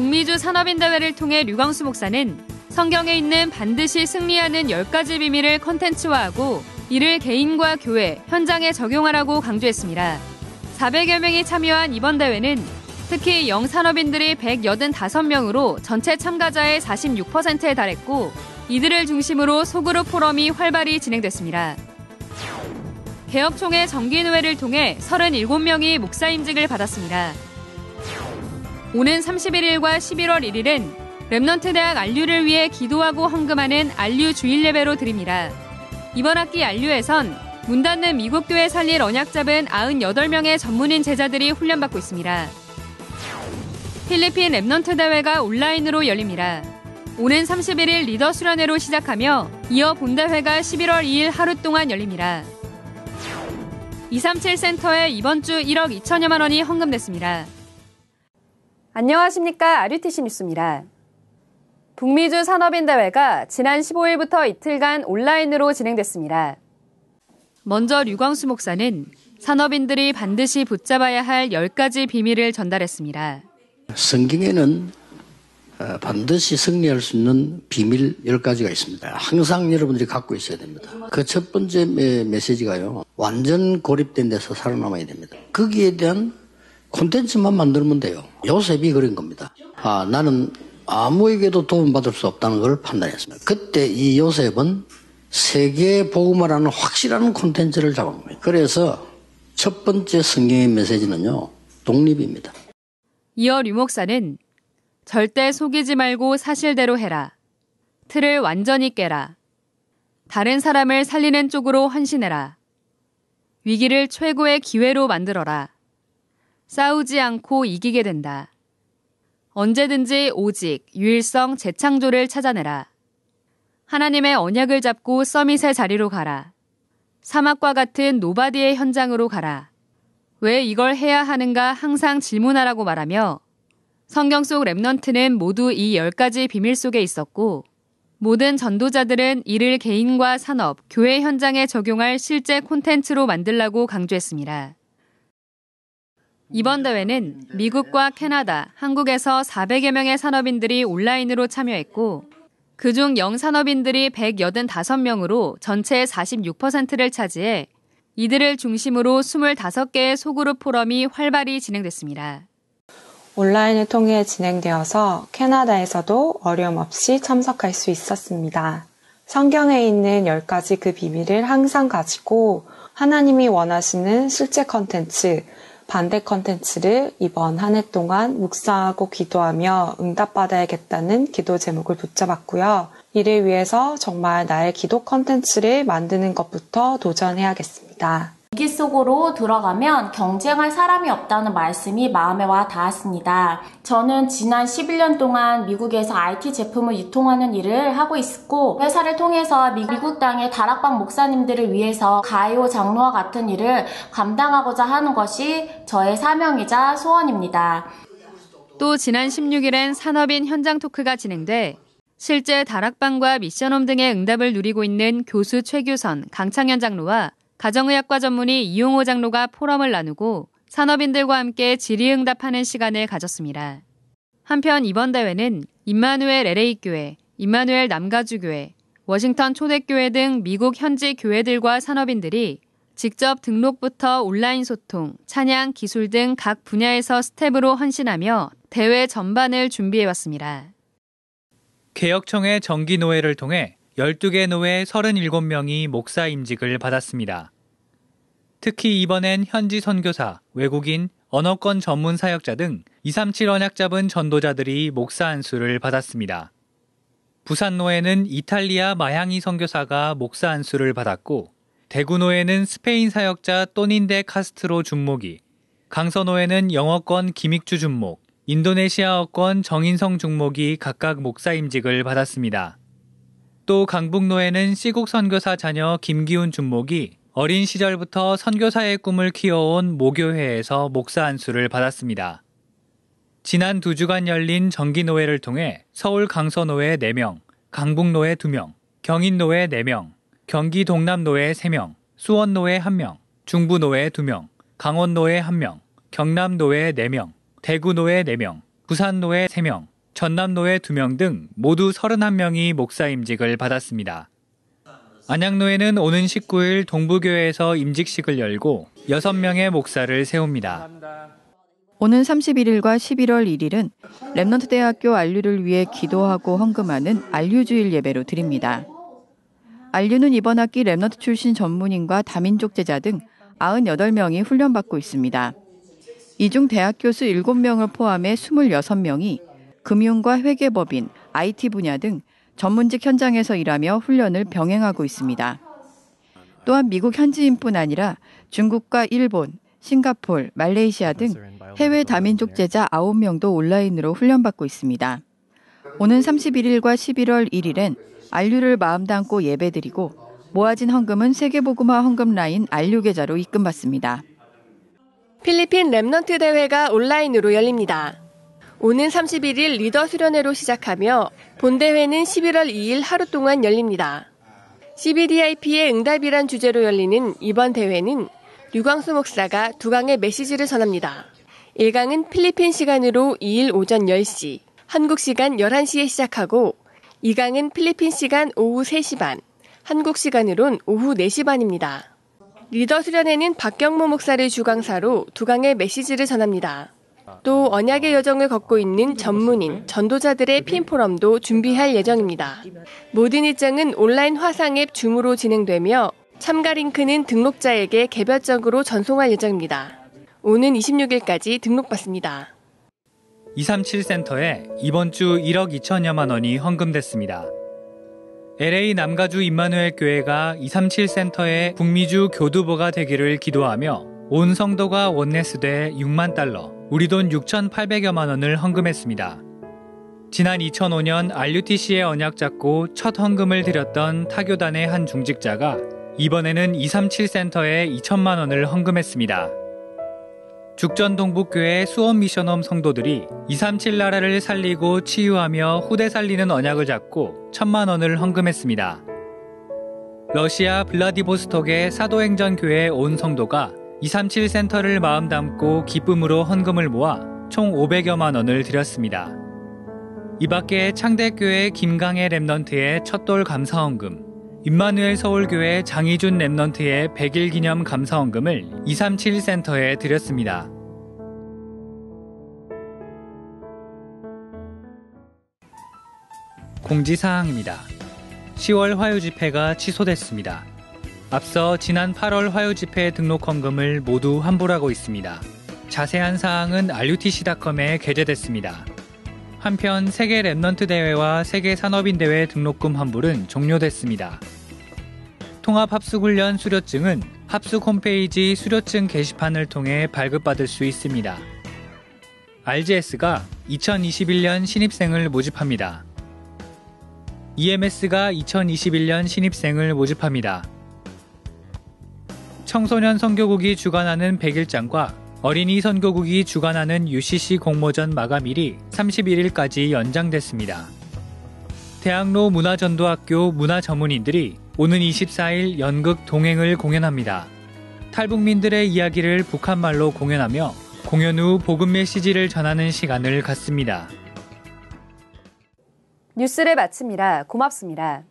북미주 산업인대회를 통해 류광수 목사는 성경에 있는 반드시 승리하는 10가지 비밀을 컨텐츠화하고 이를 개인과 교회, 현장에 적용하라고 강조했습니다. 400여 명이 참여한 이번 대회는 특히 영산업인들이 185명으로 전체 참가자의 46%에 달했고 이들을 중심으로 소그룹 포럼이 활발히 진행됐습니다. 개혁총회 정기노회를 통해 37명이 목사임직을 받았습니다. 오는 31일과 11월 1일은 Remnant 대학 RU를 위해 기도하고 헌금하는 RU 주일 예배로 드립니다. 이번 학기 RU에선 문 닫는 미국 교회 살릴 언약 잡은 98명의 전문인 제자들이 훈련받고 있습니다. 필리핀 Remnant 대회가 온라인으로 열립니다. 오는 31일 리더 수련회로 시작하며 이어 본대회가 11월 2일 하루 동안 열립니다. 237 센터에 이번 주 1억 2천여만 원이 헌금됐습니다. 안녕하십니까. 아류티시 뉴스입니다. 북미주 산업인 대회가 지난 15일부터 이틀간 온라인으로 진행됐습니다. 먼저 류광수 목사는 산업인들이 반드시 붙잡아야 할 10가지 비밀을 전달했습니다. 성경에는 어, 반드시 승리할 수 있는 비밀 10가지가 있습니다. 항상 여러분들이 갖고 있어야 됩니다. 그 첫 번째 메시지가요. 완전 고립된 데서 살아남아야 됩니다. 거기에 대한 콘텐츠만 만들면 돼요. 요셉이 그런 겁니다. 아, 나는 아무에게도 도움받을 수 없다는 걸 판단했습니다. 그때 이 요셉은 세계 복음을 하는 확실한 콘텐츠를 잡은 거예요. 그래서 첫 번째 성경의 메시지는요, 독립입니다. 이어 류 목사는 절대 속이지 말고 사실대로 해라. 틀을 완전히 깨라. 다른 사람을 살리는 쪽으로 헌신해라. 위기를 최고의 기회로 만들어라. 싸우지 않고 이기게 된다. 언제든지 오직 유일성 재창조를 찾아내라. 하나님의 언약을 잡고 summit의 자리로 가라. 사막과 같은 nobody의 현장으로 가라. 왜 이걸 해야 하는가 항상 질문하라고 말하며 성경 속 랩넌트는 모두 이 10가지 비밀 속에 있었고 모든 전도자들은 이를 개인과 산업, 교회 현장에 적용할 실제 콘텐츠로 만들라고 강조했습니다. 이번 대회는 미국과 캐나다, 한국에서 400여 명의 산업인들이 온라인으로 참여했고 그중 영산업인들이 185명으로 전체의 46%를 차지해 이들을 중심으로 25개의 소그룹 포럼이 활발히 진행됐습니다. 온라인을 통해 진행되어서 캐나다에서도 어려움 없이 참석할 수 있었습니다. 성경에 있는 10가지 그 비밀을 항상 가지고 하나님이 원하시는 실제 컨텐츠, 반대 컨텐츠를 이번 한 해 동안 묵상하고 기도하며 응답받아야겠다는 기도 제목을 붙잡았고요. 이를 위해서 정말 나의 기도 컨텐츠를 만드는 것부터 도전해야겠습니다. 위기 속으로 들어가면 경쟁할 사람이 없다는 말씀이 마음에 와 닿았습니다. 저는 지난 11년 동안 미국에서 IT 제품을 유통하는 일을 하고 있었고 회사를 통해서 미국 땅의 다락방 목사님들을 위해서 가이오 장로와 같은 일을 감당하고자 하는 것이 저의 사명이자 소원입니다. 또 지난 16일엔 산업인 현장 토크가 진행돼 실제 다락방과 미션홈 등의 응답을 누리고 있는 교수 최규선, 강창현 장로와 가정의학과 전문의 이용호 장로가 포럼을 나누고 산업인들과 함께 질의응답하는 시간을 가졌습니다. 한편 이번 대회는 임마누엘 LA교회, 임마누엘 남가주 교회, 워싱턴 초대교회 등 미국 현지 교회들과 산업인들이 직접 등록부터 온라인 소통, 찬양, 기술 등 각 분야에서 스텝으로 헌신하며 대회 전반을 준비해왔습니다. 개혁총회 정기 노회를 통해 12개 노회 37명이 목사 임직을 받았습니다. 특히 이번엔 현지 선교사, 외국인, 언어권 전문 사역자 등 237 언약 잡은 전도자들이 목사 안수를 받았습니다. 부산노회는 이탈리아 마향이 선교사가 목사 안수를 받았고 대구노회는 스페인 사역자 또닌데 카스트로 중목이, 강서노회는 영어권 김익주 중목, 인도네시아어권 정인성 중목이 각각 목사 임직을 받았습니다. 또 강북노회는 시국 선교사 자녀 김기훈 중목이 어린 시절부터 선교사의 꿈을 키워온 모교회에서 목사 안수를 받았습니다. 지난 두 주간 열린 정기노회를 통해 서울 강서노회 4명, 강북노회 2명, 경인노회 4명, 경기 동남노회 3명, 수원노회 1명, 중부노회 2명, 강원노회 1명, 경남노회 4명, 대구노회 4명, 부산노회 3명, 전남노회 2명 등 모두 31명이 목사 임직을 받았습니다. 안양노회는 오는 19일 동부교회에서 임직식을 열고 6명의 목사를 세웁니다. 오는 31일과 11월 1일은 Remnant 대학교 RU를 위해 기도하고 헌금하는 RU주일 예배로 드립니다. RU는 이번 학기 Remnant 출신 전문인과 다민족 제자 등 98명이 훈련받고 있습니다. 이 중 대학 교수 7명을 포함해 26명이 금융과 회계법인, IT 분야 등 전문직 현장에서 일하며 훈련을 병행하고 있습니다. 또한 미국 현지인뿐 아니라 중국과 일본, 싱가폴, 말레이시아 등 해외 다민족 제자 9명도 온라인으로 훈련받고 있습니다. 오는 31일과 11월 1일엔 RU를 마음 담고 예배드리고 모아진 헌금은 세계복음화 헌금 라인 RU 계좌로 입금받습니다. 필리핀 Remnant 대회가 온라인으로 열립니다. 오는 31일 리더 수련회로 시작하며 본대회는 11월 2일 하루 동안 열립니다. CBDIP의 응답이란 주제로 열리는 이번 대회는 류광수 목사가 두 강의 메시지를 전합니다. 1강은 필리핀 시간으로 2일 오전 10시, 한국 시간 11시에 시작하고 2강은 필리핀 시간 오후 3시 반, 한국 시간으론 오후 4시 반입니다. 리더 수련회는 박경모 목사를 주강사로 두 강의 메시지를 전합니다. 또 언약의 여정을 걷고 있는 전문인, 전도자들의 핀포럼도 준비할 예정입니다. 모든 일정은 온라인 화상 앱 줌으로 진행되며 참가 링크는 등록자에게 개별적으로 전송할 예정입니다. 오는 26일까지 등록받습니다. 237 센터에 이번 주 1억 2천여만 원이 헌금됐습니다. LA 남가주 임마누엘 교회가 237 센터의 북미주 교두보가 되기를 기도하며 온 성도가 원내스돼 6만 달러, 우리 돈 6,800여만 원을 헌금했습니다. 지난 2005년 RUTC의 언약 잡고 첫 헌금을 드렸던 타교단의 한 중직자가 이번에는 237 센터에 2천만 원을 헌금했습니다. 죽전 동북교회 수원 미션홈 성도들이 237 나라를 살리고 치유하며 후대 살리는 언약을 잡고 천만 원을 헌금했습니다. 러시아 블라디보스톡의 사도행전 교회 온 성도가 237 센터를 마음 담고 기쁨으로 헌금을 모아 총 500여만 원을 드렸습니다. 이 밖에 창대교회 김강의 Remnant의 첫돌 감사헌금, 임마누엘 서울교회 장희준 Remnant의 100일 기념 감사헌금을 237 센터에 드렸습니다. 공지사항입니다. 10월 화요 집회가 취소됐습니다. 앞서 지난 8월 화요 집회 등록 헌금을 모두 환불하고 있습니다. 자세한 사항은 RUTC.com에 게재됐습니다. 한편 세계 Remnant 대회와 세계 산업인 대회 등록금 환불은 종료됐습니다. 통합 합숙훈련 수료증은 합숙 홈페이지 수료증 게시판을 통해 발급받을 수 있습니다. RGS가 2021년 신입생을 모집합니다. EMS가 2021년 신입생을 모집합니다. 청소년 선교국이 주관하는 100일장과 어린이 선교국이 주관하는 UCC 공모전 마감일이 31일까지 연장됐습니다. 대학로 문화전도학교 문화전문인들이 오는 24일 연극 동행을 공연합니다. 탈북민들의 이야기를 북한말로 공연하며 공연 후 복음 메시지를 전하는 시간을 갖습니다. 뉴스를 마칩니다. 고맙습니다.